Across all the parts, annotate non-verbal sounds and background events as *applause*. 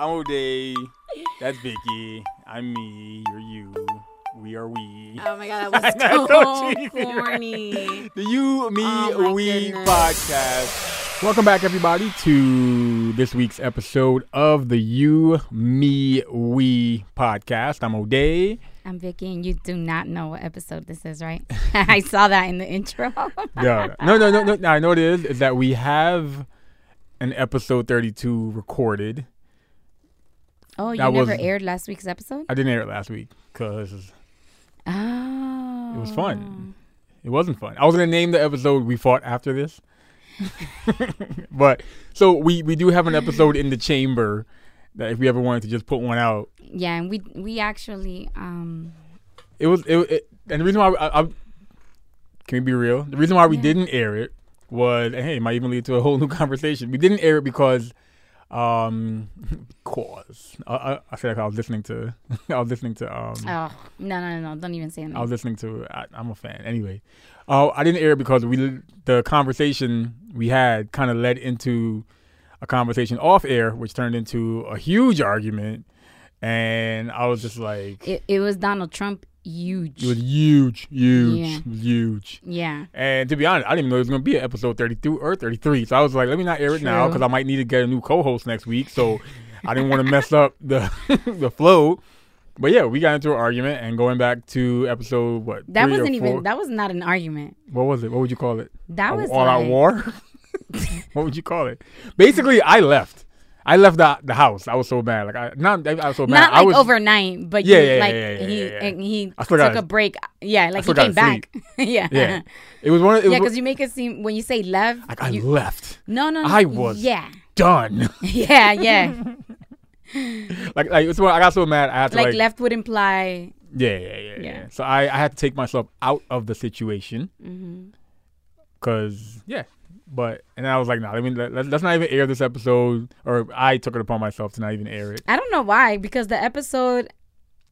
I'm O'Day. That's Vicky. I'm me. You're you. We are we. Oh my god, that *laughs* was so right? corny. *laughs* The You, Me, Oh We goodness. podcast. Welcome back, everybody, to this week's episode of the You, Me, We podcast. I'm O'Day. I'm Vicky, and you do not know what episode this is, right? *laughs* I saw that in the intro. Yeah. No, no, no, no, no. I know what it is. Is that we have an episode 32 recorded. Oh, you That never was- aired last week's episode? I didn't air it last week because Oh, it was fun. It wasn't fun. I was gonna name the episode we fought after this. *laughs* but so we we do have an episode in the chamber that if we ever wanted to just put one out, Yeah, and we we actually um it was it, it and the reason why I, I can we be real? The reason why we Yeah. didn't air it was hey, it might even lead to a whole new *laughs* conversation. We didn't air it because um *laughs* cause I, I, I said I was listening to *laughs* I was listening to um oh no no no no don't even say I was listening to. I, I'm a fan. Anyway, uh, I didn't air because we the conversation we had kind of led into a conversation off air, which turned into a huge argument, and I was just like, It it was Donald Trump huge. it was huge, huge, Yeah. huge. yeah. And to be honest, I didn't even know it was going to be an episode 32 or 33. So I was like, let me not air it now because I might need to get a new co-host next week. So I didn't want to mess up the *laughs* the flow. But yeah, we got into an argument and going back to episode what? That three wasn't even that was not an argument. What was it? What would you call it? That A was all-out war. *laughs* what would you call it? Basically, I left. I left the the house. I was so mad. Like I not. I was so mad. Not I like was, overnight, but Yeah, you, yeah, like yeah, yeah, he yeah, he took gotta- a break. Yeah, like he came back. *laughs* yeah, Yeah. It was one. Of, it yeah, because you make it seem when you say left. like I you, left. no, no, no. I was- Yeah, Done. *laughs* yeah, yeah. *laughs* like like it's what I got so mad. I had to like, like, left would imply. Yeah, yeah, yeah, yeah. So I, I had to take myself out of the situation hmm because yeah. But and I was like, nah, let me let, let's not even air this episode. Or I took it upon myself to not even air it. I don't know why because the episode,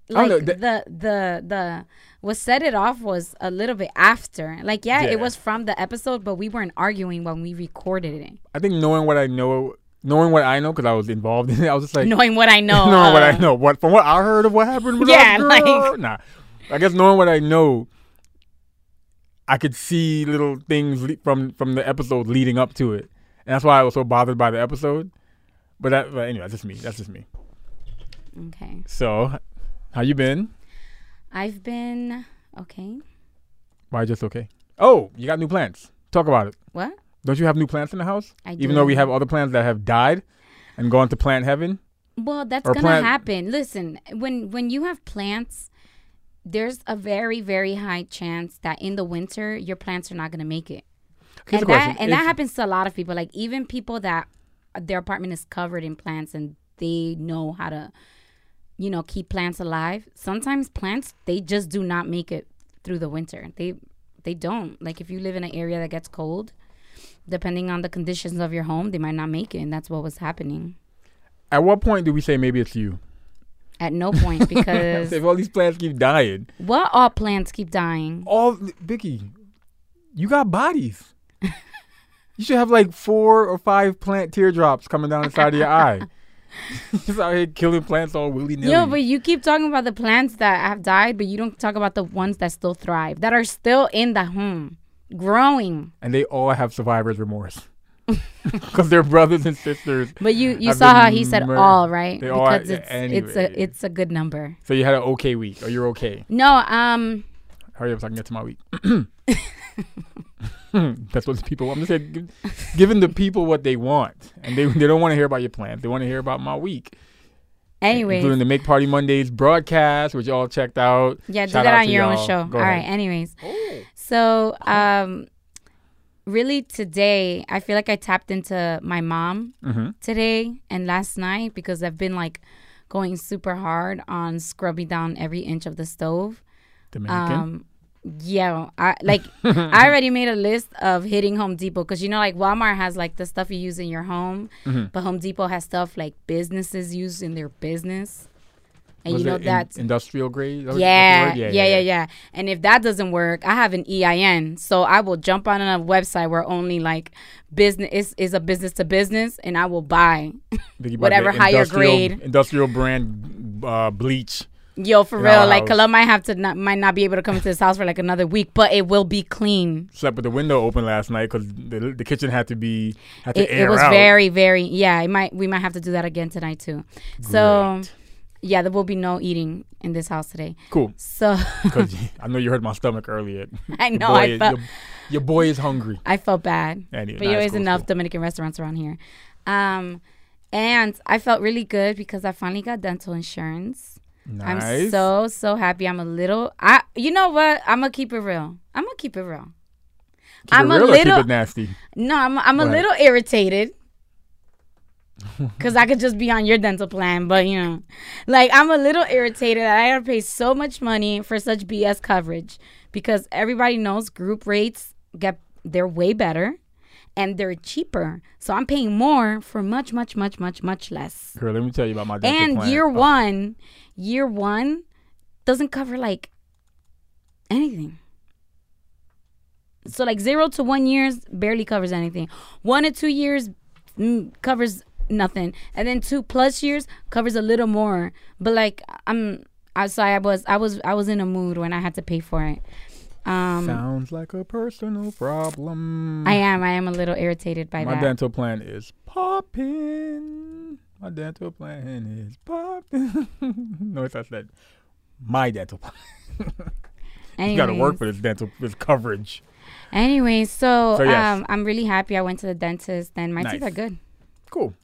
like know, the the the what set it off was a little bit after. Like yeah, Yeah. it was from the episode, but we weren't arguing when we recorded it. I think knowing what I know, knowing what I know, because I was involved in it, I was just like, Knowing what I *laughs* know, knowing what I uh, know, what from what I heard of what happened Yeah, us, like- nah. I guess knowing what I know, I could see little things le- from from the episode leading up to it, and that's why I was so bothered by the episode. But that, but anyway, that's just me. That's just me. Okay, So, how you been? I've been okay. Why just okay? Oh, you got new plants. Talk about it. What? Don't you have new plants in the house? I do. Even though we have other plants that have died and gone to plant heaven. Well, that's Or gonna plant- happen. Listen, when when you have plants, there's a very very high chance that in the winter your plants are not gonna make it. Here's and that and that happens to a lot of people. Like even people that their apartment is covered in plants and they know how to, you know, keep plants alive. Sometimes plants they just do not make it through the winter. They they don't. Like if you live in an area that gets cold, depending on the conditions of your home, they might not make it. And that's what was happening. At what point do we say maybe it's you? At no point *laughs* because if all these plants keep dying, what all plants keep dying. all Vicky, you got bodies. you should have like four or five plant teardrops coming down the side of your eye. *laughs* Just out here killing plants all willy nilly. Yo, but you keep talking about the plants that have died, but you don't talk about the ones that still thrive, that are still in the home, growing. and they all have survivor's remorse *laughs* because they're brothers and sisters. But you you saw how he said all right they all- because yeah, it's it's a it's a good number. So you had an okay week, or you're okay. No, um, Hurry up so I can get to my week. *coughs* That's what the people. I'm just saying, give, giving the people what they want, and they they don't want to hear about your plans. They want to hear about my week, anyways, including the Make Party Mondays broadcast, which y'all checked out. yeah, do Shout that out on your own y'all. show. Go all right. ahead. Anyways, Oh. so um, really today I feel like I tapped into my mom hmm today and last night because I've been like going super hard on scrubbing down every inch of the stove. Dominican. Um, yeah, I like. *laughs* I already made a list of hitting Home Depot because you know, like Walmart has like the stuff you use in your home, Mhm. but Home Depot has stuff like businesses use in their business. And Was you know that's industrial grade. That yeah, that's the yeah, word? yeah, yeah, And if that doesn't work, I have an EIN, so I will jump on a website where only like business is, is a business to business, and I will buy. *laughs* Whatever higher grade. industrial brand uh, bleach. Yo, for real, like. Kala might have to not, might not be able to come into this house for like another week, but it will be clean. Slept with the window open last night because the, the kitchen had to be had to It, air it was out. very, very yeah. It might we might have to do that again tonight too. So Great. Yeah, there will be no eating in this house today. cool. So *laughs* Because I know you heard my stomach earlier. I know boy I felt your, your boy is hungry. I felt bad. Anyway, but nah, there cool, enough cool. Dominican restaurants around here. Um, and I felt really good because I finally got dental insurance. Nice. I'm so so happy. I'm a little. I you know what? I'm gonna keep it real. I'm gonna keep it real. Keep I'm a real or little- keep it nasty. No, I'm I'm a ahead. little irritated. *laughs* Cause I could just be on your dental plan, but you know, like I'm a little irritated that I gotta pay so much money for such BS coverage because everybody knows group rates get they're way better and they're cheaper. So I'm paying more for much, much, much, much, much less. Girl, let me tell you about my dental And plan. year Oh, one, year one doesn't cover like anything. So like zero to one years barely covers anything. One to two years mm, covers nothing, and then two plus years covers a little more. But like I'm, I sorry, I was I was I was in a mood when I had to pay for it. Um, Sounds like a personal problem. I am I am a little irritated by my that. My dental plan is popping. My dental plan is popping. no, it's not that. My dental plan. *laughs* You got to work for this dental this coverage. Anyway, so, So, yes. um, I'm really happy I went to the dentist and my teeth are good. Cool.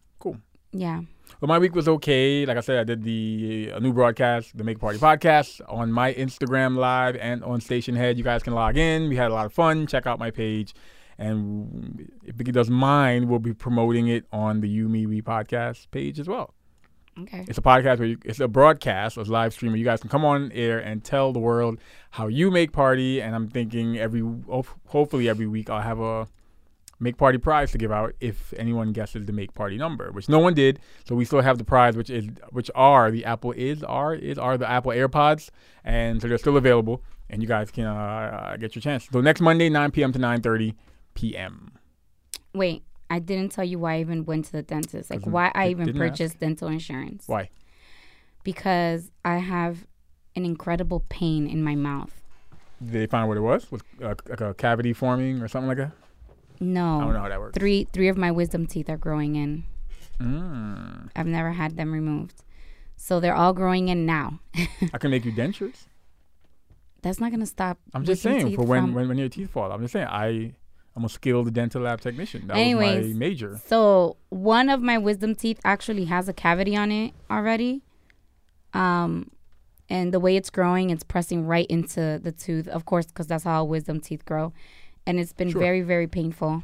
Yeah. Well, my week was okay. Like I said, I did the a new broadcast, the Make Party podcast, on my Instagram live and on Stationhead. You guys can log in. We had a lot of fun. Check out my page, and if Vicky doesn't mind, we'll be promoting it on the You Me We podcast page as well. Okay. It's a podcast where you, it's a broadcast, a live stream where you guys can come on air and tell the world how you make party. And I'm thinking every, oh, hopefully every week, I'll have a make party prize to give out if anyone guesses the make party number, which no one did. So we still have the prize, which is which are the Apple is are is are the Apple AirPods, and so they're still available, and you guys can uh, get your chance. So next Monday, 9 p.m. to 9:30 p.m. Wait, I didn't tell you why I even went to the dentist. Like why I even didn't ask. purchased dental insurance. Why? Because I have an incredible pain in my mouth. Did they find what it was? Was uh, like a cavity forming or something like that? I don't know No. how that works. Three three of my wisdom teeth are growing in. Mm. I've never had them removed. So they're all growing in now. *laughs* I can make you dentures. That's not gonna stop. I'm just saying for when, when when your teeth fall. I'm just saying I I'm a skilled dental lab technician. That was my major. So one of my wisdom teeth actually has a cavity on it already. Um, and the way it's growing, it's pressing right into the tooth. Of course, because that's how wisdom teeth grow, and it's been Sure. very, very painful.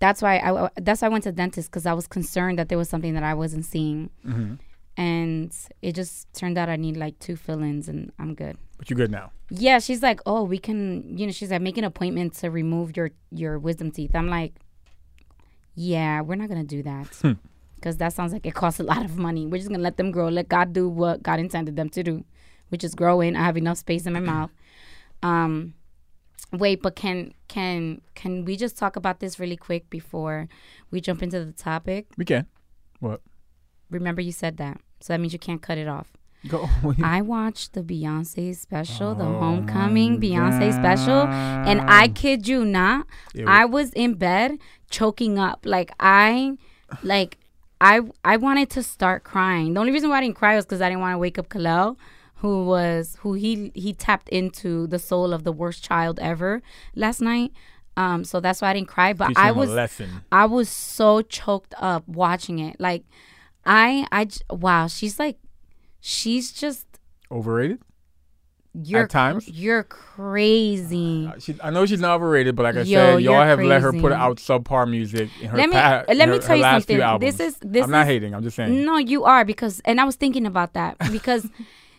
That's why I that's why I went to the dentist because I was concerned that there was something that I wasn't seeing, hmm and it just turned out I need like two fill-ins, and I'm good. But you're good now. Yeah, she's like, oh, we can, you know, she's like, make an appointment to remove your your wisdom teeth. I'm like, yeah, we're not gonna do that Hmm. because that sounds like it costs a lot of money. We're just gonna let them grow, let God do what God intended them to do, which is growing. I have enough space in my mouth. Um, wait, but can can can we just talk about this really quick before we jump into the topic? We can. What? Remember, you said that, so that means you can't cut it off. *laughs* Go. I watched the Beyonce special, the Oh Homecoming my Beyonce special, and I God. kid you not, I was in bed choking up. Like I, like I, I wanted to start crying. The only reason why I didn't cry was because I didn't want to wake up Kalel, who was who he he tapped into the soul of the worst child ever last night. Um, so that's why I didn't cry. But I was. I was so choked up watching it. Like I I wow, she's like, she's just Overrated. you're At times? you're crazy. Uh, she, I know she's not overrated, but like I Yo, said, y'all have let her put out subpar music in her Let me pa- let me her- tell her you something. This is this I'm not is hating. I'm just saying. no, you are because and I was thinking about that because *laughs*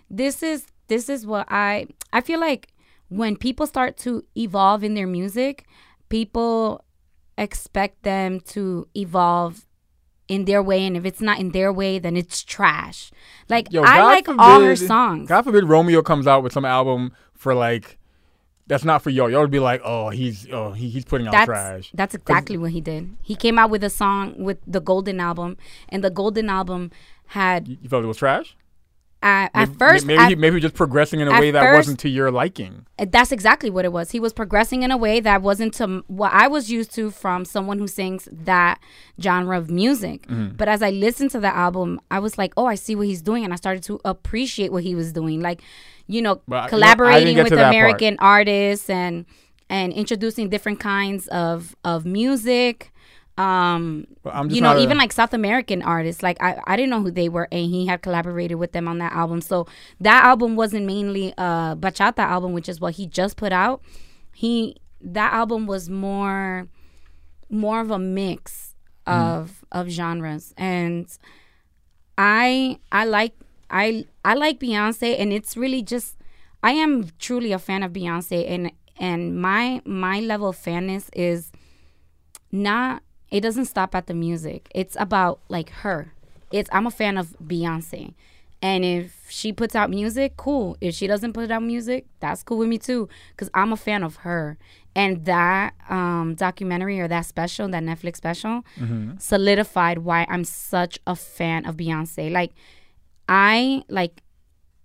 this is this is what I I feel like when people start to evolve in their music, people expect them to evolve in their way, and if it's not in their way, then it's trash. Like Yo, I like all her songs. God forbid Romeo comes out with some album for like that's not for y'all. Y'all would be like, oh, he's oh he, he's putting out that's trash. that's exactly what he did. He came out with a song with the Golden album, and the Golden album had You, you felt it was trash? At, at first maybe at- he, maybe just progressing in a way that first- wasn't to your liking. that's exactly what it was. He was progressing in a way that wasn't to what I was used to from someone who sings that genre of music. Mm-hmm. But as I listened to the album, I was like, "Oh, I see what he's doing," and I started to appreciate what he was doing. Like, you know, But I- you know, collaborating with that part. American artists and and introducing different kinds of of music. Um, just you know, not a- even like South American artists, like I, I didn't know who they were, and he had collaborated with them on that album. So that album wasn't mainly a bachata album, which is what he just put out. He that album was more, more of a mix of of genres, and I I like I I like Beyonce, and it's really just I am truly a fan of Beyonce, and and my my level of fanness is not it doesn't stop at the music. It's about like her. It's I'm a fan of Beyonce. And if she puts out music, cool. If she doesn't put out music, that's cool with me too cuz I'm a fan of her. And that um documentary or that special, that Netflix special solidified why I'm such a fan of Beyonce. Like I like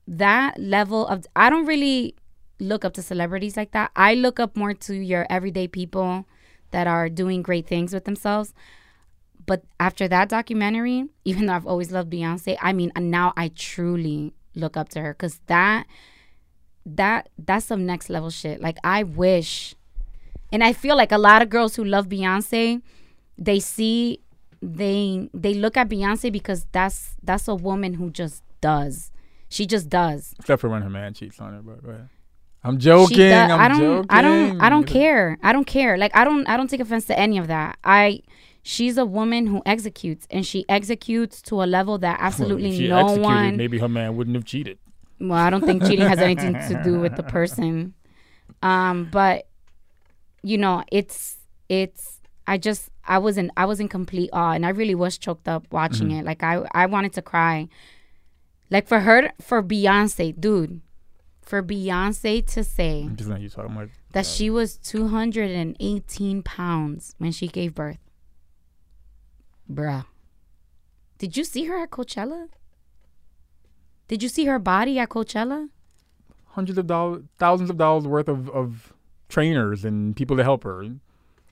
that level of I don't really look up to celebrities like that. I look up more to your everyday people that are doing great things with themselves. But after that documentary, even though I've always loved Beyonce, I mean, now I truly look up to her because that that that's some next level shit. Like I wish, and I feel like a lot of girls who love Beyonce, they see they they look at Beyonce because that's that's a woman who just does. She just does. Except for when her man cheats on her. But go ahead. I'm joking. Does- I'm I don't. joking. I don't. I don't care. I don't care. Like I don't. I don't take offense to any of that. I. She's a woman who executes, and she executes to a level that *laughs* absolutely no executed, one. Maybe her man wouldn't have cheated. Well, I don't think cheating has anything to do with the *laughs* person. Um, but you know, it's it's. I just I was in I was in complete awe, and I really was choked up watching Mm-hmm. it. Like I I wanted to cry. Like for her, for Beyonce, dude, for Beyonce to say I'm just not used to talking about. that she was 218 pounds when she gave birth. Bruh. Did you see her at Coachella? Did you see her body at Coachella? hundreds of dollars, thousands of dollars worth of, of trainers and people to help her.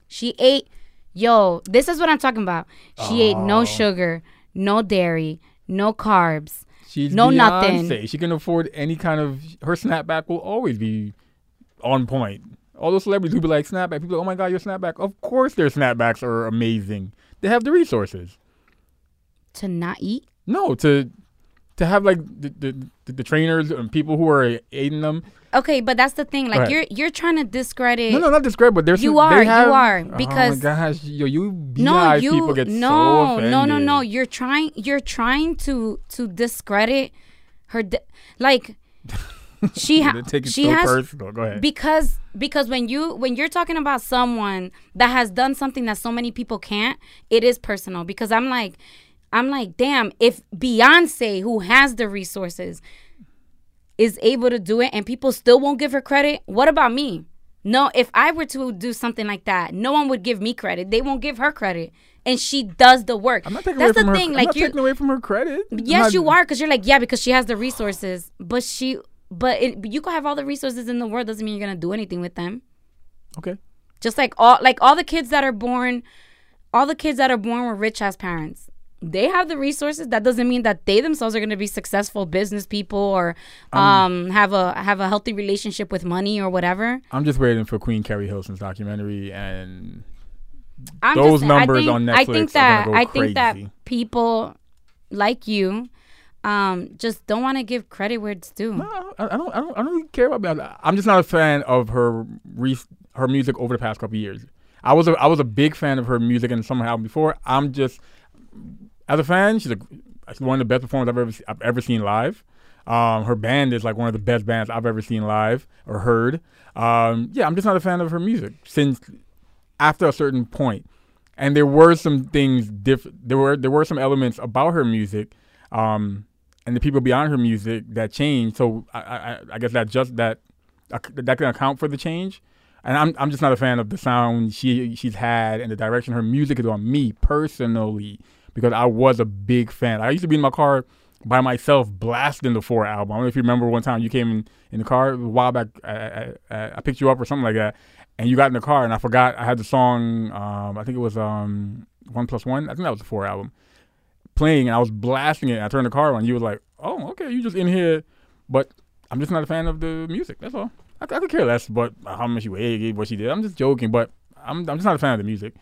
She ate, yo, this is what I'm talking about. She ate no sugar, no dairy, no carbs. She's No Beyonce. nothing. She can afford any kind of. Her snapback will always be on point. All those celebrities who be like snapback, people, are, oh my god, your snapback. Of course, their snapbacks are amazing. They have the resources. To not eat? No, to to have like the the, the, trainers and people who are aiding them. Okay, but that's the thing. Like you're you're trying to discredit No, no, not discredit. but there's You some, are, They you have, are, oh because- my gosh, yo, you no you people get no so offended. no no no you're trying you're trying to to discredit her di- like *laughs* she ha- They take it she so has personal. Go ahead. because because when you when you're talking about someone that has done something that so many people can't it is personal because i'm like i'm like damn if beyonce who has the resources is able to do it and people still won't give her credit what about me no if i were to do something like that no one would give me credit they won't give her credit and she does the work I'm not taking that's away the from her. thing I'm like not you're taking away from her credit. Yes, not- you are, because you're like, yeah, because she has the resources. But she, but it, you can have all the resources in the world. Doesn't mean you're gonna do anything with them. Okay. Just like all, like all the kids that are born, all the kids that are born with rich ass parents. They have the resources. That doesn't mean that they themselves are going to be successful business people or um, have a have a healthy relationship with money or whatever. I'm just waiting for Queen Keri Hilson's documentary and I'm Those just, numbers I think, on I think that go I think that people like you um, just don't want to give credit where it's due. No, I, I don't. I don't. I don't really care about that. I'm just not a fan of her re- her music over the past couple years. I was a I was a big fan of her music and some album before. I'm just as a fan, she's a, she's one of the best performers I've ever I've ever seen live. Um, her band is like one of the best bands I've ever seen live or heard. Um, yeah, I'm just not a fan of her music since after a certain point. and there were some things different. There were there were some elements about her music, um, and the people beyond her music that changed. So I, I, I guess that just that that can account for the change. And I'm I'm just not a fan of the sound she she's had and the direction her music is on me personally because I was a big fan. I used to be in my car by myself blasting the Four album. I don't know if you remember one time you came in, in the car a while back. I, I, I, picked you up or something like that, and you got in the car, and I forgot I had the song. Um, I think it was um, One Plus One. I think that was the Four album playing, and I was blasting it. And I turned the car on. You were like, "Oh, okay, you just in here," but I'm just not a fan of the music. That's all. I, I could care less, but how much you weighed, what she did. I'm just joking, but I'm I'm just not a fan of the music,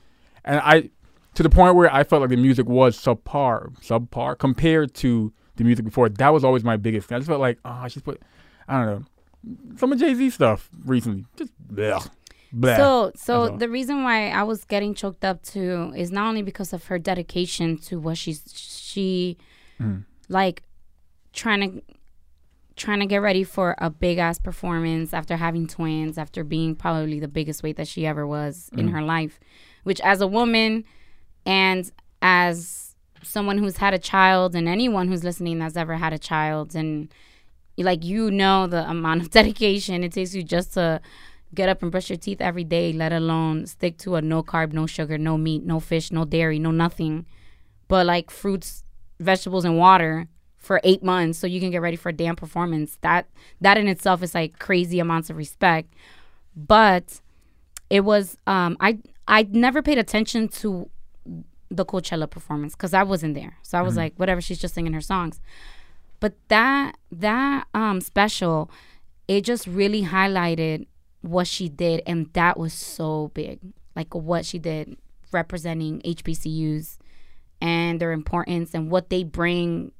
and I to the point where I felt like the music was subpar, subpar compared to the music before. That was always my biggest thing. I just felt like, oh, she's put, I don't know, some of Jay Z stuff recently. Just. Bleh. So, so the reason why I was getting choked up too is not only because of her dedication to what she's she mm. like trying to trying to get ready for a big ass performance after having twins, after being probably the biggest weight that she ever was mm. in her life, which as a woman and as someone who's had a child and anyone who's listening that's ever had a child and like you know the amount of *laughs* dedication it takes you just to get up and brush your teeth every day let alone stick to a no carb no sugar no meat no fish no dairy no nothing but like fruits vegetables and water for eight months so you can get ready for a damn performance. That that in itself is like crazy amounts of respect. But it was um i i never paid attention to the Coachella performance because I wasn't there. So I was mm-hmm. like, whatever, she's just singing her songs. But that that um special, it just really highlighted what she did, and that was so big. Like what she did representing HBCUs and their importance and what they bring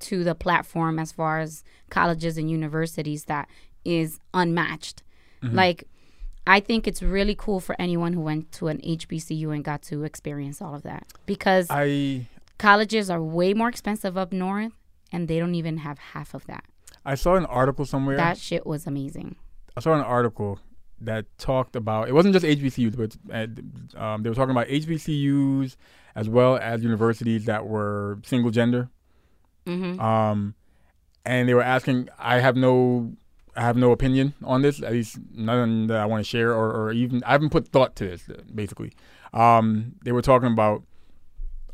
to the platform as far as colleges and universities that is unmatched. Mm-hmm. Like I think it's really cool for anyone who went to an HBCU and got to experience all of that because I colleges are way more expensive up north and they don't even have half of that. I saw an article somewhere. That shit was amazing. I saw an article that talked about it wasn't just HBCUs, but uh, um, they were talking about HBCUs as well as universities that were single gender. Mm-hmm. Um, and they were asking. I have no I have no opinion on this, at least nothing that I want to share, or, or even I haven't put thought to this. Basically, um, they were talking about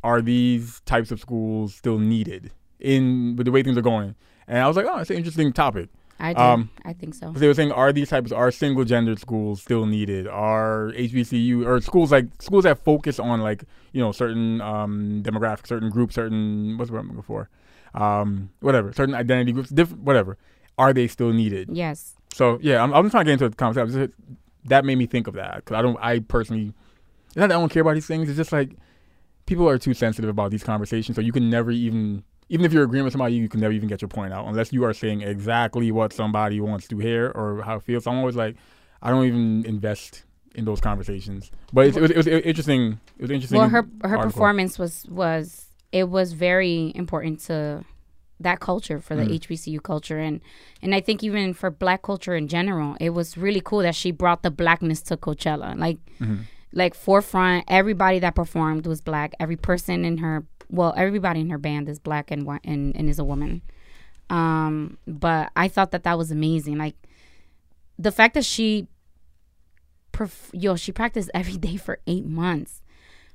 are these types of schools still needed in with the way things are going, and I was like, oh, it's an interesting topic. I do. Um, I think so. They were saying, are these types, are single gender schools still needed? Are HBCU or schools like schools that focus on like you know certain um, demographics, certain groups, certain what's the word I'm looking for, um, whatever, certain identity groups, different whatever are they still needed? Yes. So yeah, I'm, I'm just trying to get into the conversation. that made me think of that because I don't. I personally, it's not that I don't care about these things. It's just like people are too sensitive about these conversations, so you can never even. Even if you're agreeing with somebody, you can never even get your point out unless you are saying exactly what somebody wants to hear or how it feels. So I'm always like, I don't even invest in those conversations. But it, it, was, it was interesting. It was interesting. Well, her her article. performance was was it was very important to that culture for the mm. HBCU culture. And and I think even for black culture in general it was really cool that she brought the blackness to Coachella. Like mm-hmm. like forefront everybody that performed was black. Every person in her well everybody in her band is black and and, and is a woman. Um but I thought that that was amazing. Like the fact that she perf- yo she practiced *laughs* every day for 8 months.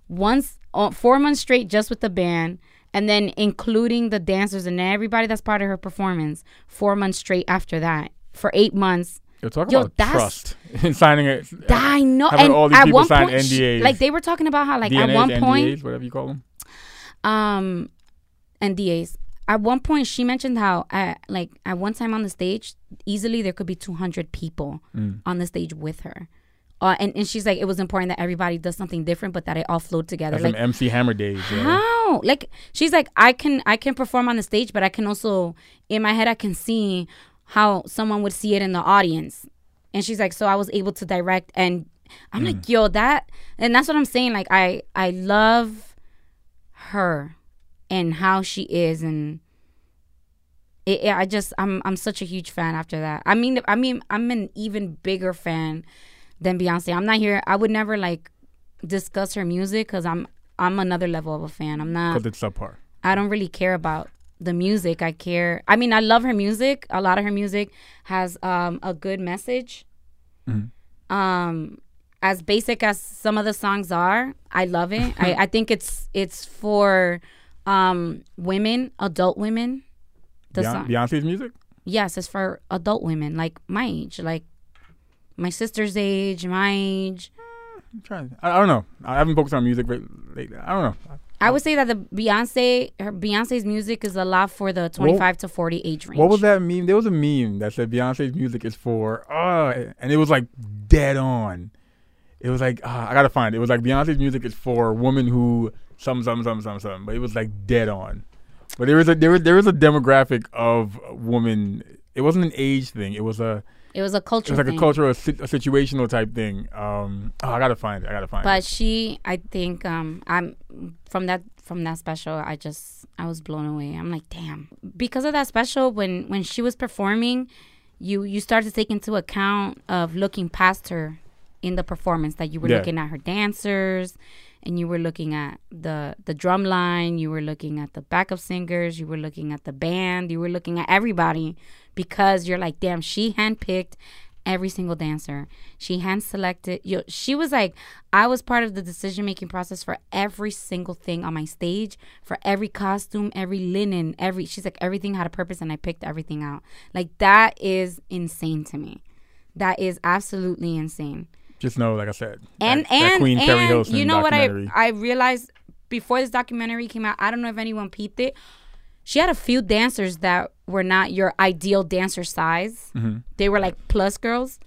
Once uh, 4 months straight just with the band and then including the dancers and everybody that's part of her performance four months straight after that for eight months. You're talking Yo, about trust *laughs* in signing it. I know. And all these at people one sign point, NDAs. Like they were talking about how, like DNAs, at one point, NDAs, whatever you call them, um, NDAs. At one point, she mentioned how, at, like at one time on the stage, easily there could be 200 people mm. on the stage with her. Uh, and, and she's like, it was important that everybody does something different, but that it all flowed together. That's like MC Hammer days. Yeah. How? Like she's like, I can I can perform on the stage, but I can also in my head I can see how someone would see it in the audience. And she's like, so I was able to direct, and I'm mm. like, yo, that, and that's what I'm saying. Like I I love her and how she is, and it, it, I just I'm I'm such a huge fan after that. I mean I mean I'm an even bigger fan than Beyonce. I'm not here. I would never like discuss her music because I'm I'm another level of a fan. I'm not. Because it's subpar. I don't really care about the music. I care. I mean, I love her music. A lot of her music has um, a good message. Mm-hmm. Um, as basic as some of the songs are, I love it. I, *laughs* I think it's it's for um, women, adult women. The Beyonce, song, Beyonce's music? yes, it's for adult women like my age, like my sister's age, my age. I'm trying. I, I don't know. I haven't focused on music lately. I don't know. I would say that the Beyonce, her Beyonce's music is a lot for the 25 to 40 age range. What was that meme? There was a meme that said Beyonce's music is for, uh, and it was like dead on. It was like, uh, I gotta find it. It was like Beyonce's music is for women who some, some, some, some, some, but it was like dead on. But there was a there was there is a demographic of women. It wasn't an age thing. It was a It was a cultural it was like thing. a cultural, a, situational type thing. Um, oh, I gotta find it. I gotta find But it. she, I think, um, I'm from that from that special. I just I was blown away. I'm like, damn. Because of that special, when when she was performing, you you start to take into account of looking past her in the performance. That you were Yeah. looking at her dancers, and you were looking at the the drum line. You were looking at the backup singers. You were looking at the band. You were looking at everybody because you're like, damn, she handpicked every single dancer. She hand selected. You know, she was like, I was part of the decision making process for every single thing on my stage, for every costume, every linen, every. She's like, everything had a purpose, and I picked everything out. Like that is insane to me. That is absolutely insane. Just know, like I said, And that, that and Keri and Hilson you know what I. I realized before this documentary came out. I don't know if anyone peeped it. She had a few dancers that were not your ideal dancer size. Mm-hmm. They were like plus girls.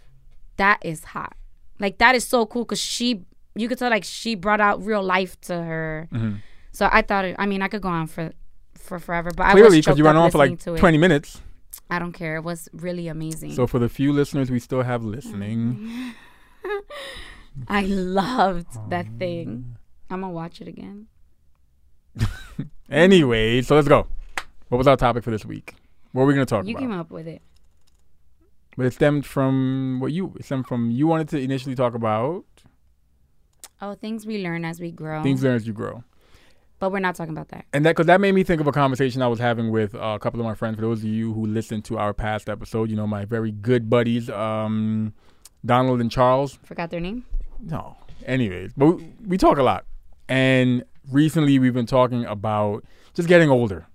That is hot. Like that is so cool because she, you could tell like she brought out real life to her. Mm-hmm. So I thought, it, I mean, I could go on for for forever, but I Clearly, because you went on for like 20 minutes. I don't care. It was really amazing. So for the few listeners we still have listening, *laughs* *laughs* I loved that Um, thing. I'm gonna watch it again. *laughs* anyway, so let's go. What was our topic for this week? What are we gonna talk You about? You came up with it. But it stemmed from what you it stemmed from. You wanted to initially talk about Oh, things we learn as we grow. things learned as you grow, but we're not talking about that. and that because that made me think of a conversation I was having with uh, a couple of my friends. For those of you who listened to our past episode, you know my very good buddies, um, Donald and Charles. Forgot their name. No. Anyways, but we, we talk a lot. And recently we've been talking about just getting older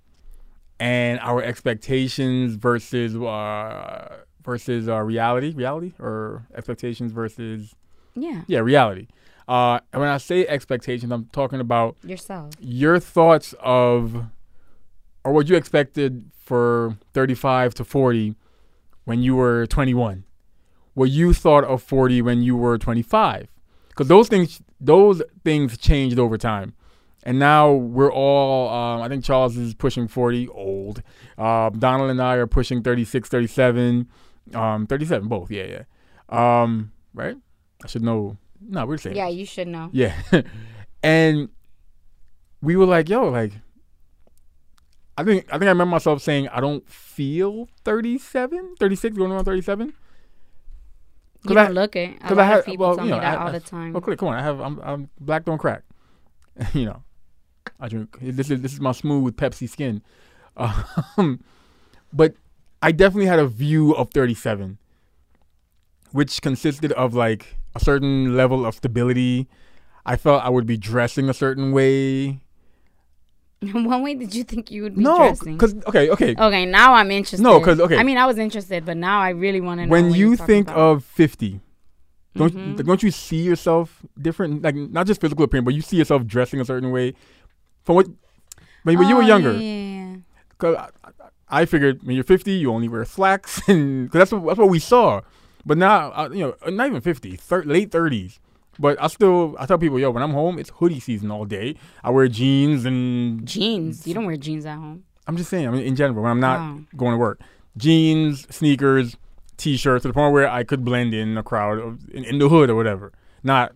and our expectations versus uh versus uh reality, reality or expectations versus Yeah, yeah, reality. Uh and when I say expectations, I'm talking about yourself. your thoughts of or what you expected for 35 to 40 when you were 21 what you thought of 40 when you were 25 because those things those things changed over time. And now we're all um, i think charles is pushing 40 old. Um, donald and i are pushing 36 37 um, 37 both yeah yeah. Um, right? I should know. No we're saying Yeah, you should know. yeah. *laughs* and we were like, yo, like I think I think I remember myself saying I don't feel 37, 36 going on 37. You don't I- look it. A lot I had- of people well, tell you me that I- all the time. Oh, come come on. I have I'm, I'm black don't crack. *laughs* you know. I drink this is this is my smooth Pepsi skin. Um, *laughs* but I definitely had a view of 37 which consisted of like a certain level of stability. I felt I would be dressing a certain way. *laughs* One way did you think you would be No, dressing? because okay, okay. Okay, now I'm interested. No, 'cause, okay. I mean, I was interested, but now I really want to know. when what you think about. of 50, don't Mhm. don't you see yourself different? Like not just physical appearance, but you see yourself dressing a certain way. From what when, when you were Oh, younger, yeah. Cause I, I figured when you're 50, you only wear slacks, *laughs* and cause that's what that's what we saw. But now, uh, you know, not even 50, thir- late 30s. But I still, I tell people, yo, when I'm home, it's hoodie season all day. I wear jeans and Jeans. You don't wear jeans at home. I'm just saying, I mean, in general, when I'm not Oh. going to work, jeans, sneakers, t-shirts, to the point where I could blend in a crowd of, in, in the hood or whatever. Not,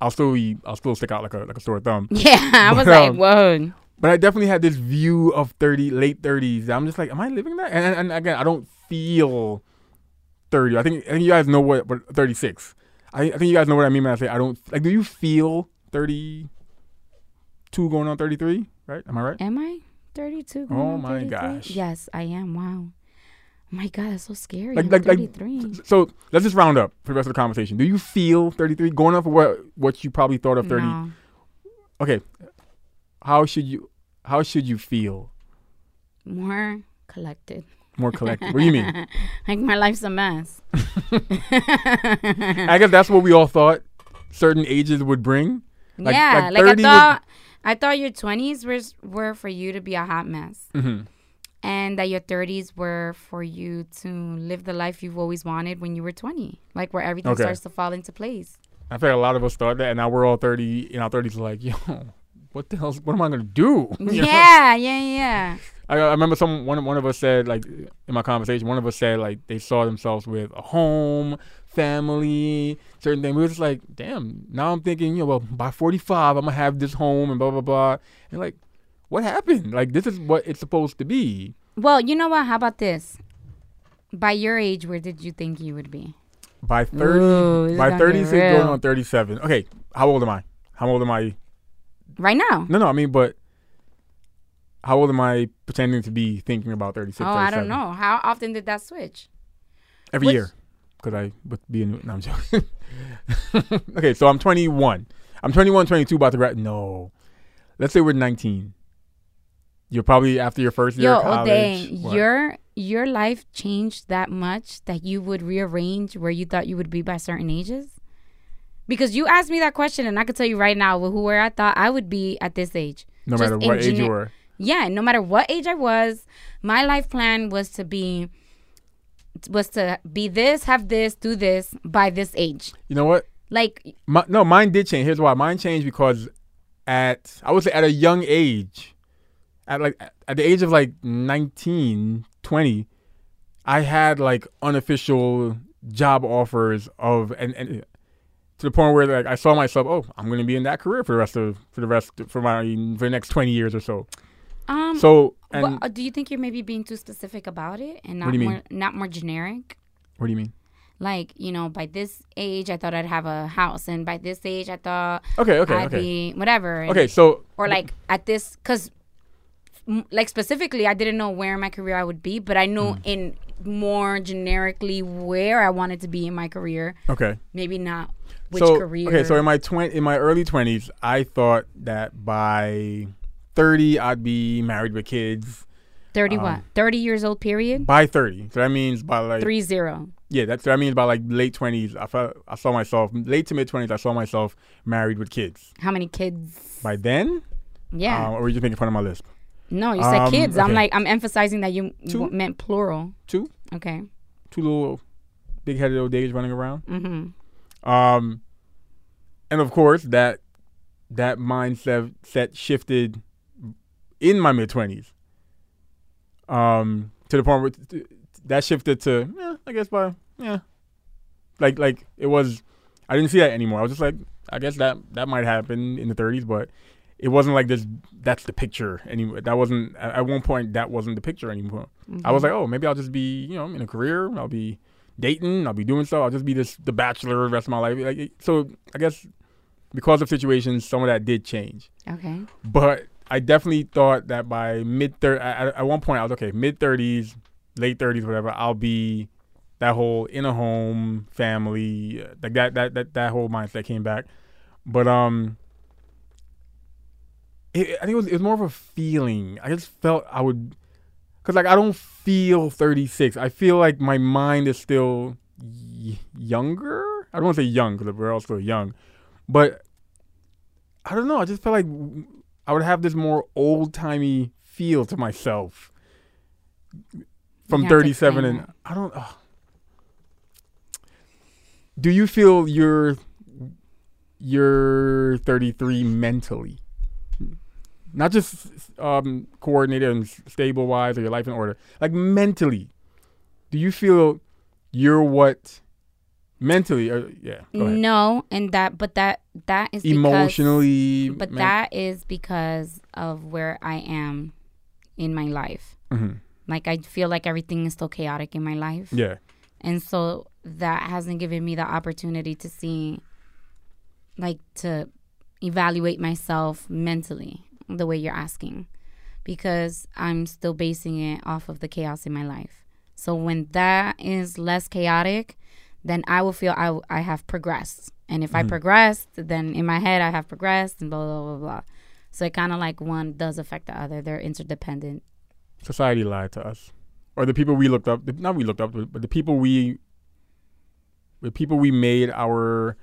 I'll still be, I'll still stick out like a like a sore thumb. *laughs* Yeah, I was But, like, um, whoa. But I definitely had this view of 30, late 30s. I'm just like, am I living that? And, and, and again, I don't feel 30. I think, I think you guys know what, what 36. I, I think you guys know what I mean when I say I don't, like, do you feel 32 going on 33, right? Am I right? Am I 32? Oh on my 33? gosh. Yes, I am. Wow. Oh my God, that's so scary. Like- I'm like- like- 33. So let's just round up for the rest of the conversation. Do you feel 33 going off of what what you probably thought of 30? No. Okay. How should you how should you feel? More collected. More collected. what do you mean? *laughs* like my life's a mess. *laughs* I guess that's what we all thought certain ages would bring. Like- yeah, like like, I thought I thought your 20s was were for you to be a hot mess. hmm and that your 30s were for you to live the life you've always wanted when you were 20 like where everything Okay. starts to fall into place I feel like a lot of us thought that, and now we're all 30 in our 30s, like, *laughs* yo, what the hell? What am I gonna do? Yeah yeah yeah I, I remember some one one of us said like in my conversation, one of us said like they saw themselves with a home, family, certain things. We were just like, damn. Now I'm thinking, you know, well, by 45, I'm gonna have this home and blah blah blah. And like, what happened? Like, this is what it's supposed to be. well you know what how about this by your age where did you think you would be By 30, Ooh, by gonna 36, going on 37. Okay, how old am I? How old am I? right now No, no, I mean, but how old am I pretending to be thinking about 36? oh i don't know how often did that switch Every Which- year. Because I would be in. No, I'm joking. *laughs* okay, so I'm 21. I'm 21, 22, about to grad. No. Let's say we're 19. You're probably after your first year yo of oh college. dang What? your your life changed that much that you would rearrange where you thought you would be by certain ages because you asked me that question and i could tell you right now who where i thought i would be at this age no just matter what age you were. Yeah no matter what age i was my life plan was to be was to be this have this do this by this age You know what? like My, no, mine did change. Here's why. Mine changed because at, I would say at a young age, at like, at the age of like 19, 20, I had like unofficial job offers of, and, and to the point where like I saw myself, oh, I'm going to be in that career for the rest of, for the rest, for my, for the next 20 years or so. Um So, uh, do you think you're maybe being too specific about it and not do you mean? more not more generic what do you mean? like you know by this age i thought i'd have a house and by this age i thought Okay, okay, i'd okay. be whatever and- Okay, so, or like at this because like specifically i didn't know where in my career i would be but i knew Hmm. in more generically where i wanted to be in my career okay. maybe not which so, career Okay, so in my twen- in my early twenties, I thought that by thirty I'd be married with kids. 30 um, what 30 years old period By thirty, so that means by like three zero yeah, that's what I mean by like late twenties. I felt I saw myself late to mid twenties. I saw myself married with kids. how many kids By then, yeah um, or were you just making fun of my lisp? no you said um, kids i'm like i'm emphasizing that you w- meant plural Two, okay two little big headed old days running around. mm-hmm Um, and of course that that mindset set shifted in my mid twenties. Um, to the point where t- t- that shifted to, yeah, I guess by yeah, like like it was. I didn't see that anymore. I was just like, I guess that that might happen in the thirties, but it wasn't like this. That's the picture anymore. That wasn't at one point. That wasn't the picture anymore. I was like, oh, maybe I'll just be, you know, in a career. I'll be dating. I'll be doing stuff. I'll just be this the bachelor the rest of my life. Like, so I guess because of situations, some of that did change. okay But I definitely thought that by mid thirty, at, at one point I was okay, mid thirties, late thirties, whatever. I'll be that whole in a home family, uh, like that that that that whole mindset came back. But um, it, I think it was it was more of a feeling. I just felt I would, cause like I don't feel thirty six. I feel like my mind is still y- younger. I don't want to say young because we're all still young, but I don't know. I just felt like I would have this more old timey feel to myself from You have to 37 explain and I don't ugh. Do you feel you're you're 33 mentally? Not just um coordinated and stable wise or your life in order. Like mentally. Do you feel you're what mentally or yeah, no and that but that that is because- Emotionally but men- that is because of where i am in my life Mhm. like i feel like everything is still chaotic in my life Yeah. and so that hasn't given me the opportunity to see like to evaluate myself mentally the way you're asking because I'm still basing it off of the chaos in my life. So when that is less chaotic, then I will feel I, I have progressed. And if I progressed, then in my head I have progressed and blah blah blah blah. So it kind of like one does affect the other. They're interdependent. Society lied to us, or the people we looked up. Not we looked up, but the people we, the people we made our,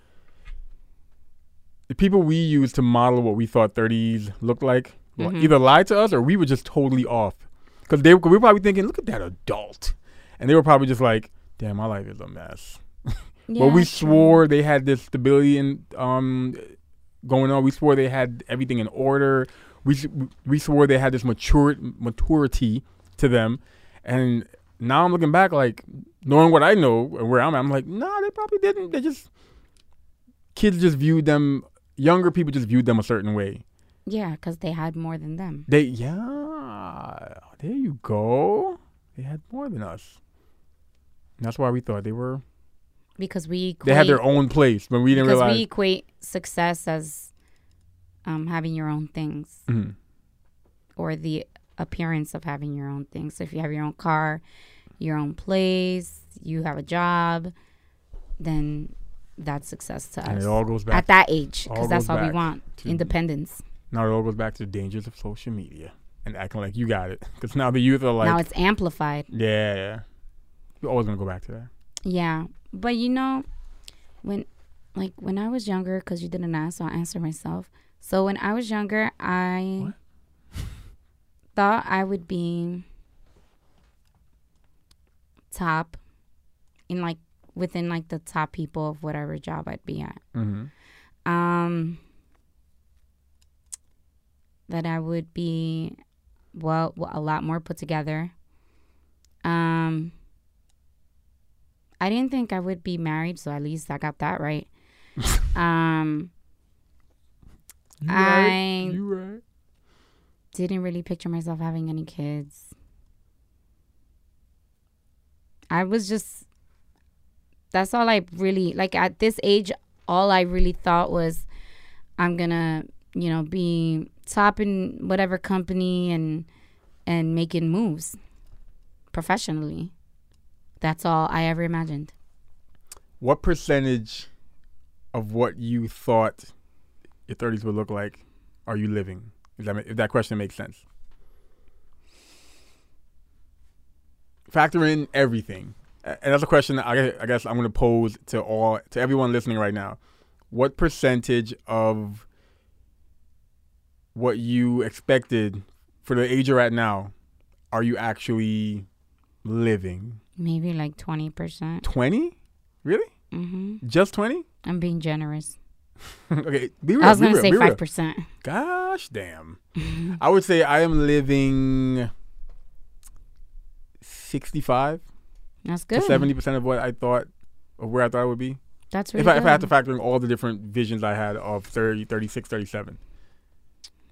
the people we used to model what we thought 30s looked like, Mhm. either lied to us or we were just totally off. Because they we were probably thinking, look at that adult, and they were probably just like, damn, my life is a mess. *laughs* but we Yeah, true. swore they had this stability and um going on. We swore they had everything in order. We we swore they had this mature maturity to them, and now I'm looking back, like knowing what I know and where I'm at, I'm like, nah, they probably didn't. They just kids just viewed them. Younger people just viewed them a certain way. Yeah, because they had more than them. They yeah, there you go. They had more than us. And that's why we thought they were. Because we equate, They had their own place, but we didn't because realize. we equate success as um, having your own things. Mhm. or the appearance of having your own things. So if you have your own car, your own place, you have a job, then that's success to And us it all goes back at that age because that's all we want independence. Now it all goes back to the dangers of social media and acting like you got it. Because now the youth are like, now it's amplified. yeah, yeah. We're always gonna go back to that. Yeah, but you know, when like when I was younger, because you didn't ask, so I'll answer myself. So when I was younger, I What? *laughs* thought I would be top in like within like the top people of whatever job I'd be at. Mm-hmm. Um, that I would be well a lot more put together. Um, I didn't think I would be married, so at least I got that right. *laughs* um, You I? You right? didn't really picture myself having any kids. I was just that's all I really like at this age all I really thought was I'm going to, you know, be top in whatever company and and making moves professionally. That's all I ever imagined. What percentage of what you thought your thirties would look like are you living? If that if that question makes sense. Factor in everything, and that's a question that I, I guess I'm going to pose to all to everyone listening right now. What percentage of what you expected for the age you're at now are you actually living? Maybe like 20%. Twenty? Really? Mhm. Just twenty? I'm being generous. *laughs* okay, be real. I was going to say be 5%. Gosh damn. *laughs* I would say I am living 65 That's good. 70% of what I thought, of where I thought it would be. That's really if, I, if I had to factor in all the different visions I had of 30, 36, 37.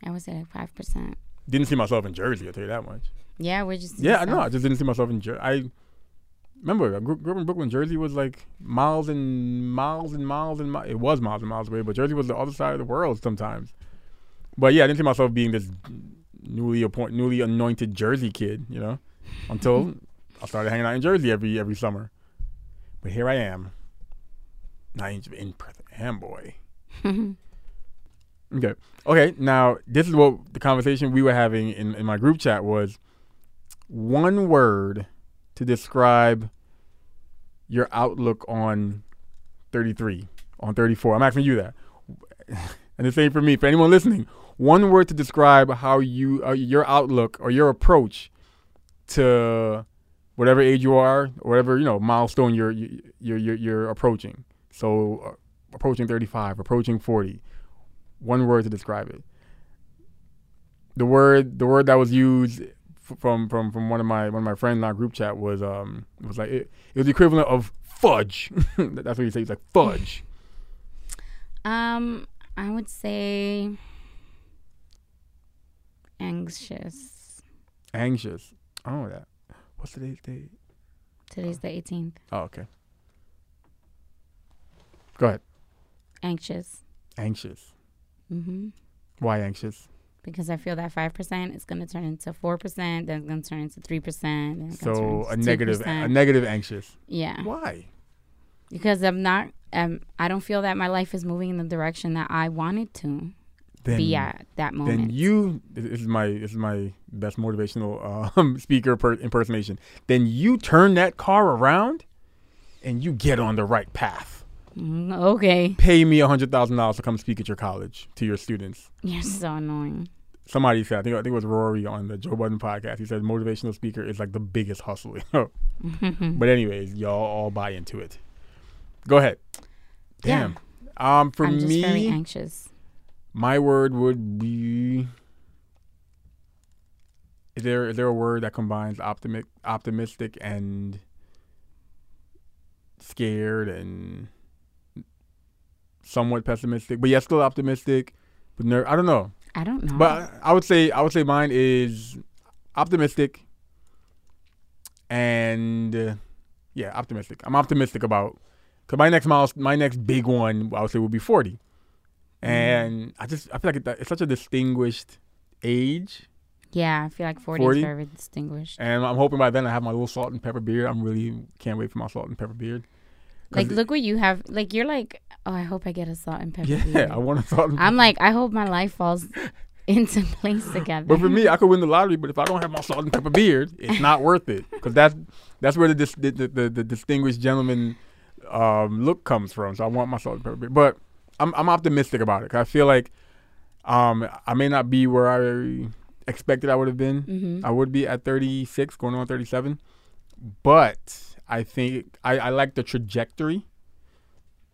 I would say like five percent. Didn't see myself in Jersey, I'll tell you that much. Yeah, we're just Yeah, I know. I just didn't see myself in Jersey. I remember I grew, grew up in Brooklyn. Jersey was like miles and miles and miles and miles. It was miles and miles away, but Jersey was the other side of the world sometimes. But yeah, I didn't see myself being this newly appoint, newly anointed Jersey kid, you know, until I started hanging out in Jersey every every summer. But here I am, not in, in Perth Amboy. *laughs* Okay. Okay. Now, this is what the conversation we were having in, in my group chat was one word to describe your outlook on 33, on 34. I'm asking you that. *laughs* And the same for me. For anyone listening, one word to describe how you, uh, your outlook or your approach to whatever age you are, or whatever, you know, milestone you're, you're, you're, you're approaching. So, uh, approaching 35, approaching 40 one word to describe it. The word the word that was used from from from one of my one of my friends in our group chat was um was like it, it was the equivalent of fudge. *laughs* That's what he said. He's like fudge. Um, I would say anxious. Anxious. I don't know that. What's today's date? Today's the 18th. Oh, okay. Go ahead. Anxious. Anxious. hmm Why anxious? Because I feel that five percent is going to turn into four percent, then it's going to turn into three percent, then it's going to So a negative, a 2%. negative anxious. yeah, Why? because I'm not. Um, I don't feel that my life is moving in the direction that I wanted to Then, be at that moment. then you. This is my this is my best motivational um, *laughs* speaker per, impersonation. Then you turn that car around, and you get on the right path. Mm, okay, Pay me a hundred thousand dollars to come speak at your college to your students. you're so annoying. Somebody said, I think I think it was Rory on the Joe Budden podcast. He said motivational speaker is like the biggest hustle. *laughs* but anyways, y'all all buy into it. Go ahead. Yeah. Damn. Um, for I'm just very me, anxious. my word would be. Is there is there a word that combines optimic optimistic and scared and somewhat pessimistic, but yet still optimistic, but ner- I don't know. I don't know. But I would say I would say mine is optimistic and uh, yeah, optimistic. I'm optimistic about cuz my next miles my next big one I would say would be 40. And I just I feel like it, it's such a distinguished age yeah, I feel like 40, 40? is very distinguished. and I'm hoping by then I have my little salt and pepper beard. I'm really can't wait for my salt and pepper beard. Like, look what you have. Like, you're like, oh, I hope I get a salt and pepper. yeah. *laughs* I want a salt and I'm like, I hope my life falls *laughs* into place together. But for me, I could win the lottery, but if I don't have my salt and pepper beard, it's not worth it because that's that's where the, dis- the, the, the distinguished gentleman um, look comes from. So I want my salt and pepper beard, but I'm I'm optimistic about it. 'cause I feel like um, I may not be where I expected I would have been. hmm I would be at 36, going on 37, but I think I, I like the trajectory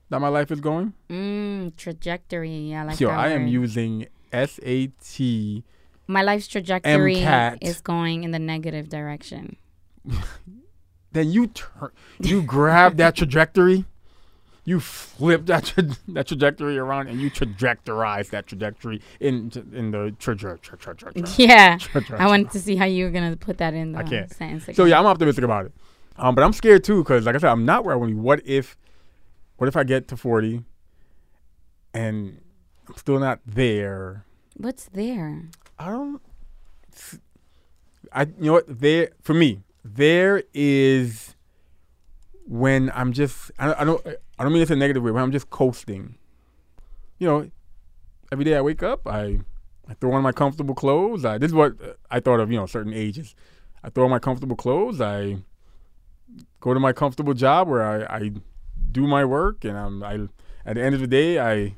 that my life is going. Mm, trajectory. Yeah, I like Yo, I am word. using SAT. My life's trajectory MCAT. is going in the negative direction. *laughs* then you turn, you grab that *laughs* trajectory, you flip that tra- that trajectory around, and you trajectorize that trajectory in in the trajectory. Tra- tra- Yeah. I wanted to see how you were gonna put that in the I can't. sentence. So yeah, I'm optimistic about it. Um, but I'm scared too because, like I said, I'm not where I want to be. What if, what if I get to 40, and I'm still not there? what's there? I don't. I you know what there for me there is when I'm just I, I don't I don't mean it's a negative way when I'm just coasting. You know, every day I wake up I I throw on my comfortable clothes. I this is what I thought of you know certain ages. I throw on my comfortable clothes. I go to my comfortable job where I, I do my work and I'm I at the end of the day I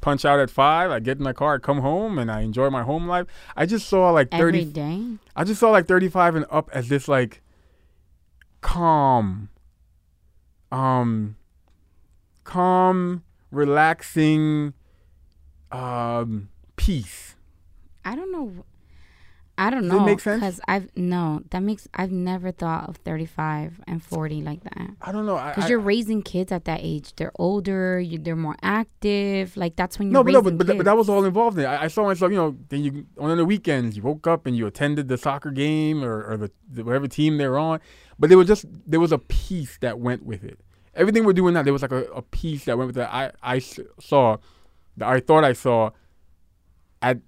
punch out at five. I get in my car, I come home, and I enjoy my home life. I just saw like thirty. day. I just saw like thirty-five and up as this like calm, um, calm, relaxing, um, peace. I don't know. I don't know. Does it know. make sense? Because I've no. That makes. I've never thought of thirty-five and forty like that. I don't know. Because you're raising kids at that age. They're older. You, they're more active. Like that's when you're no, but no, but, but, but that was all involved in it. I, I saw myself, you know, then you on the weekends you woke up and you attended the soccer game or, or the, the whatever team they're on, but there was just there was a piece that went with it. Everything we're doing now, there was like a, a piece that went with it. I I saw, that I thought I saw, at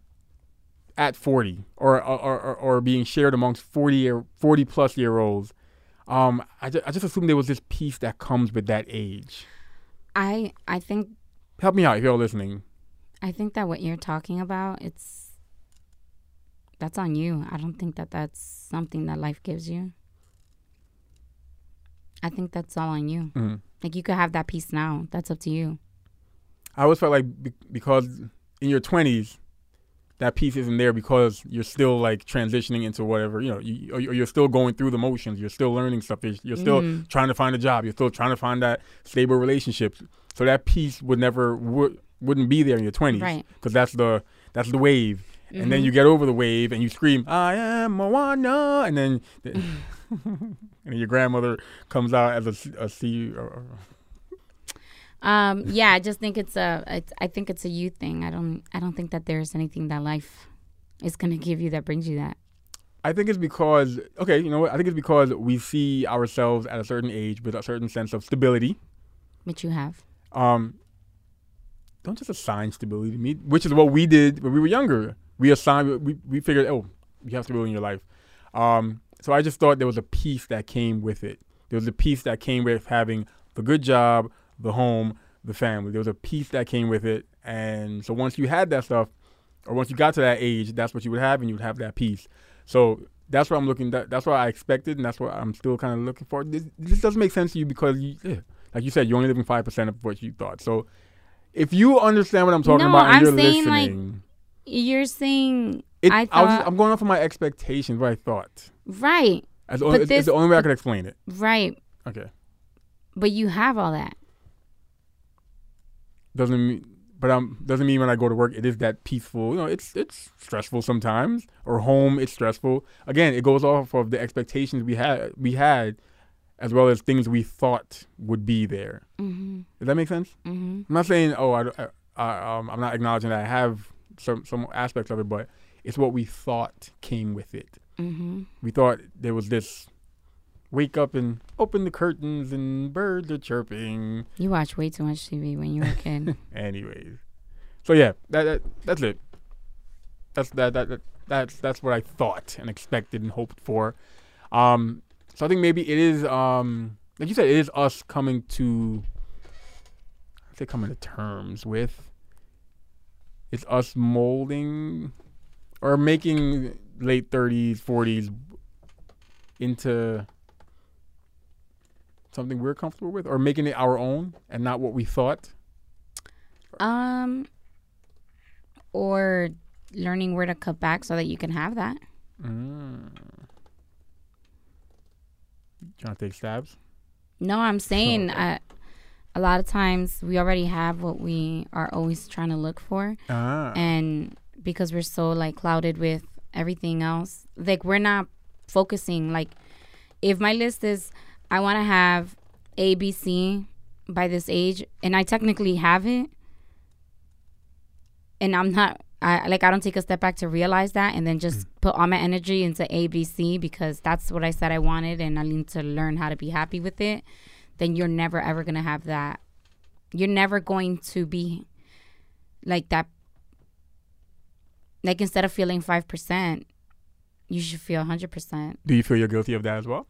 at forty or or, or, or being shared amongst forty year forty plus year olds. Um, I just, I just assumed there was this piece that comes with that age. I I think Help me out if you're listening. I think that what you're talking about, it's that's on you. I don't think that that's something that life gives you. I think that's all on you. Mhm. Like you could have that peace now. That's up to you. I always felt like be- because in your twenties, that piece isn't there because you're still like transitioning into whatever you know, you, or you're still going through the motions. You're still learning stuff. You're, you're still Mhm. trying to find a job. You're still trying to find that stable relationship. So that piece would never would wouldn't be there in your twenties, Right. Because that's the that's the wave. And then Mhm. you get over the wave and you scream, "I am Moana," and then *laughs* *laughs* and your grandmother comes out as a sea. Or, or- Um, yeah, I just think it's a. It's, I think it's a you thing. I don't. I don't think that there's anything that life is gonna give you that brings you that. I think it's because okay, you know what? I think it's because we see ourselves at a certain age with a certain sense of stability. Which you have. Um, don't just assign stability to me, which is what we did when we were younger. We assigned, we, we figured, oh, you have stability in your life. Um, so I just thought there was a piece that came with it. There was a piece that came with having the good job, the home, the family. There was a peace that came with it. And so once you had that stuff, or once you got to that age, that's what you would have, and you would have that peace. So that's what I'm looking. That, that's what I expected, and that's what I'm still kind of looking for. This, this doesn't make sense to you because, you, yeah, like you said, you're only living five percent of what you thought. So if you understand what I'm talking No, about and I'm you're saying, like, listening, You're saying it, I I thought- just, I'm going off of my expectations, what I thought. right, As But only, it's, this- it's the only way I could explain it. right, Okay, but you have all that. Doesn't mean, but um, doesn't mean when I go to work it is that peaceful. You know, it's it's stressful sometimes, or home it's stressful. Again, it goes off of the expectations we had we had, as well as things we thought would be there. Mm-hmm. Does that make sense? Mm-hmm. I'm not saying oh I, I, I um I'm not acknowledging that I have some some aspects of it, but it's what we thought came with it. Mm-hmm. We thought there was this wake up and open the curtains and birds are chirping. You watch way too much TV when you were a kid. *laughs* Anyways, so yeah, that, that that's it. That's that, that that that's that's what I thought and expected and hoped for. Um, so I think maybe it is um like you said, it is us coming to I say coming to terms with. It's us molding or making late thirties, forties into something we're comfortable with, or making it our own and not what we thought. um, or learning where to cut back so that you can have that. Mm. Trying to take stabs? No, I'm saying Okay. uh, a lot of times we already have what we are always trying to look for, Ah. and because we're so like clouded with everything else, like we're not focusing. Like, if my list is I want to have A, B, C by this age, and I technically have it, and I'm not. I like I don't take a step back to realize that and then just mm. put all my energy into ABC because that's what I said I wanted and I need to learn how to be happy with it, then you're never ever gonna have that. You're never going to be like that like instead of feeling five percent, you should feel hundred percent. Do you feel you're guilty of that as well?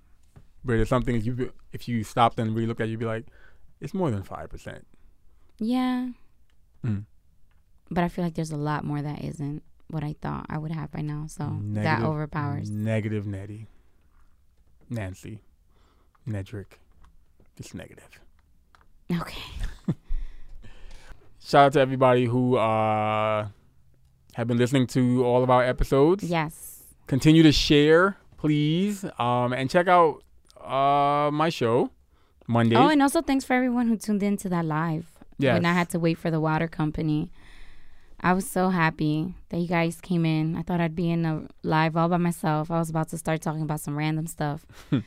Where there's something you, if you stopped and really look at, it, you'd be like, it's more than five percent. Yeah. Mm. But I feel like there's a lot more that isn't what I thought I would have by now. So that overpowers. Negative Nettie, Nancy, Nedrick, It's negative. Okay. *laughs* Shout out to everybody who uh, have been listening to all of our episodes. Yes. Continue to share, please, um, and check out uh, my show Monday. Oh, and also thanks for everyone who tuned in to that live. yes. When I had to wait for the water company. I was so happy that you guys came in. I thought I'd be in a live all by myself. I was about to start talking about some random stuff. *laughs* I think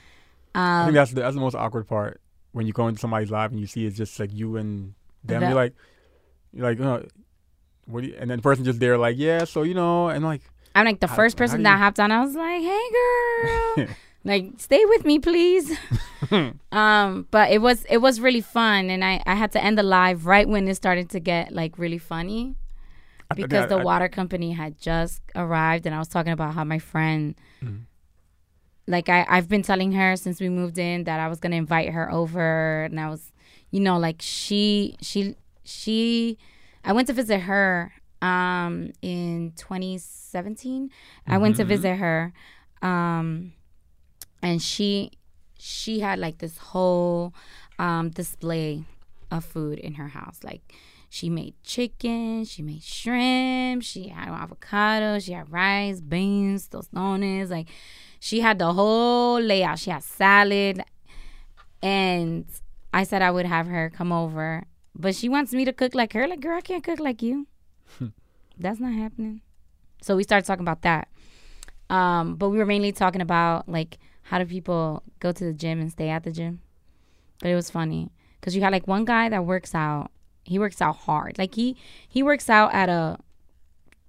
um, that's the, that's the most awkward part when you go into somebody's live and you see it's just like you and them. The- you're like, you're like, uh, what? Do you, and then the person just there like, yeah, so you know, and like, I'm like the first person that hopped on. I was like, "Hey, girl, *laughs* like stay with me, please." *laughs* *laughs* um, but it was it was really fun, and I I had to end the live right when it started to get like really funny I- I- because the I- water company had just arrived, and I was talking about how my friend. Mhm. Like I, I've been telling her since we moved in that I was gonna invite her over, and I was, you know, like she, she, she, I went to visit her, um, in 2017. I went to Mhm. visit her, um, and she, she had like this whole, um, display of food in her house. Like she made chicken, she made shrimp, she had avocado, she had rice, beans, tostones. Like she had the whole layout. She had salad, and I said I would have her come over, but she wants me to cook like her. Like, girl, I can't cook like you. That's not happening. So we started talking about that. Um, but we were mainly talking about like how do people go to the gym and stay at the gym. But it was funny because you had like one guy that works out. He works out hard. Like he he works out at a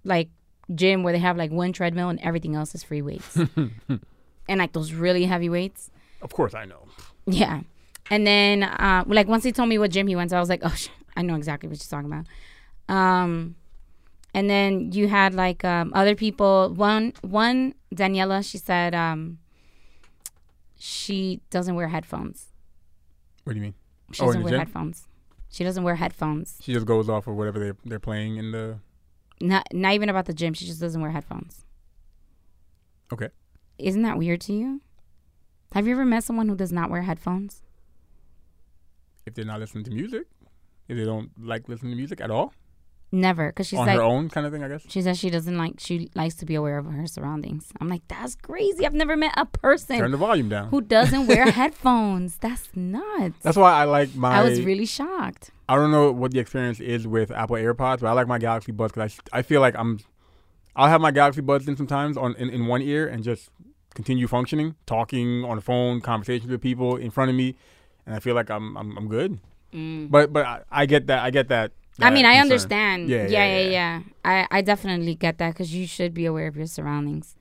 like gym where they have like one treadmill and everything else is free weights. *laughs* and like those really heavy weights. of course, I know. Yeah. And then, uh, like, once he told me what gym he went to, I was like, oh, sh- I know exactly what you're talking about. Um, and then you had like um, other people. One one Daniela, she said um, she doesn't wear headphones. What do you mean? She Oh, doesn't wear gym? headphones. She doesn't wear headphones. She just goes off of whatever they they're playing in the. Not not even about the gym. She just doesn't wear headphones. Okay. Isn't that weird to you? Have you ever met someone who does not wear headphones? If they're not listening to music, if they don't like listening to music at all, Never, because she's on like her own kind of thing, I guess. she says she doesn't like she likes to be aware of her surroundings. I'm like that's crazy. I've never met a person Turn the volume down. who doesn't wear *laughs* headphones. That's nuts. That's why I like my. I was really shocked. I don't know what the experience is with Apple AirPods, but I like my Galaxy Buds because I, I feel like I'm. I'll have my Galaxy Buds in sometimes on in, in one ear and just continue functioning, talking on the phone, conversations with people in front of me, and I feel like I'm I'm, I'm good. Mm. But but I, I get that I get that. I mean, that I understand. Yeah, Yeah, yeah, yeah, yeah. yeah. I, I definitely get that because you should be aware of your surroundings.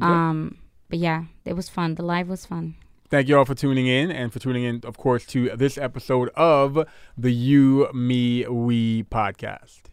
Um, but yeah, it was fun. The live was fun. Thank you all for tuning in and for tuning in, of course, to this episode of the You, Me, We podcast.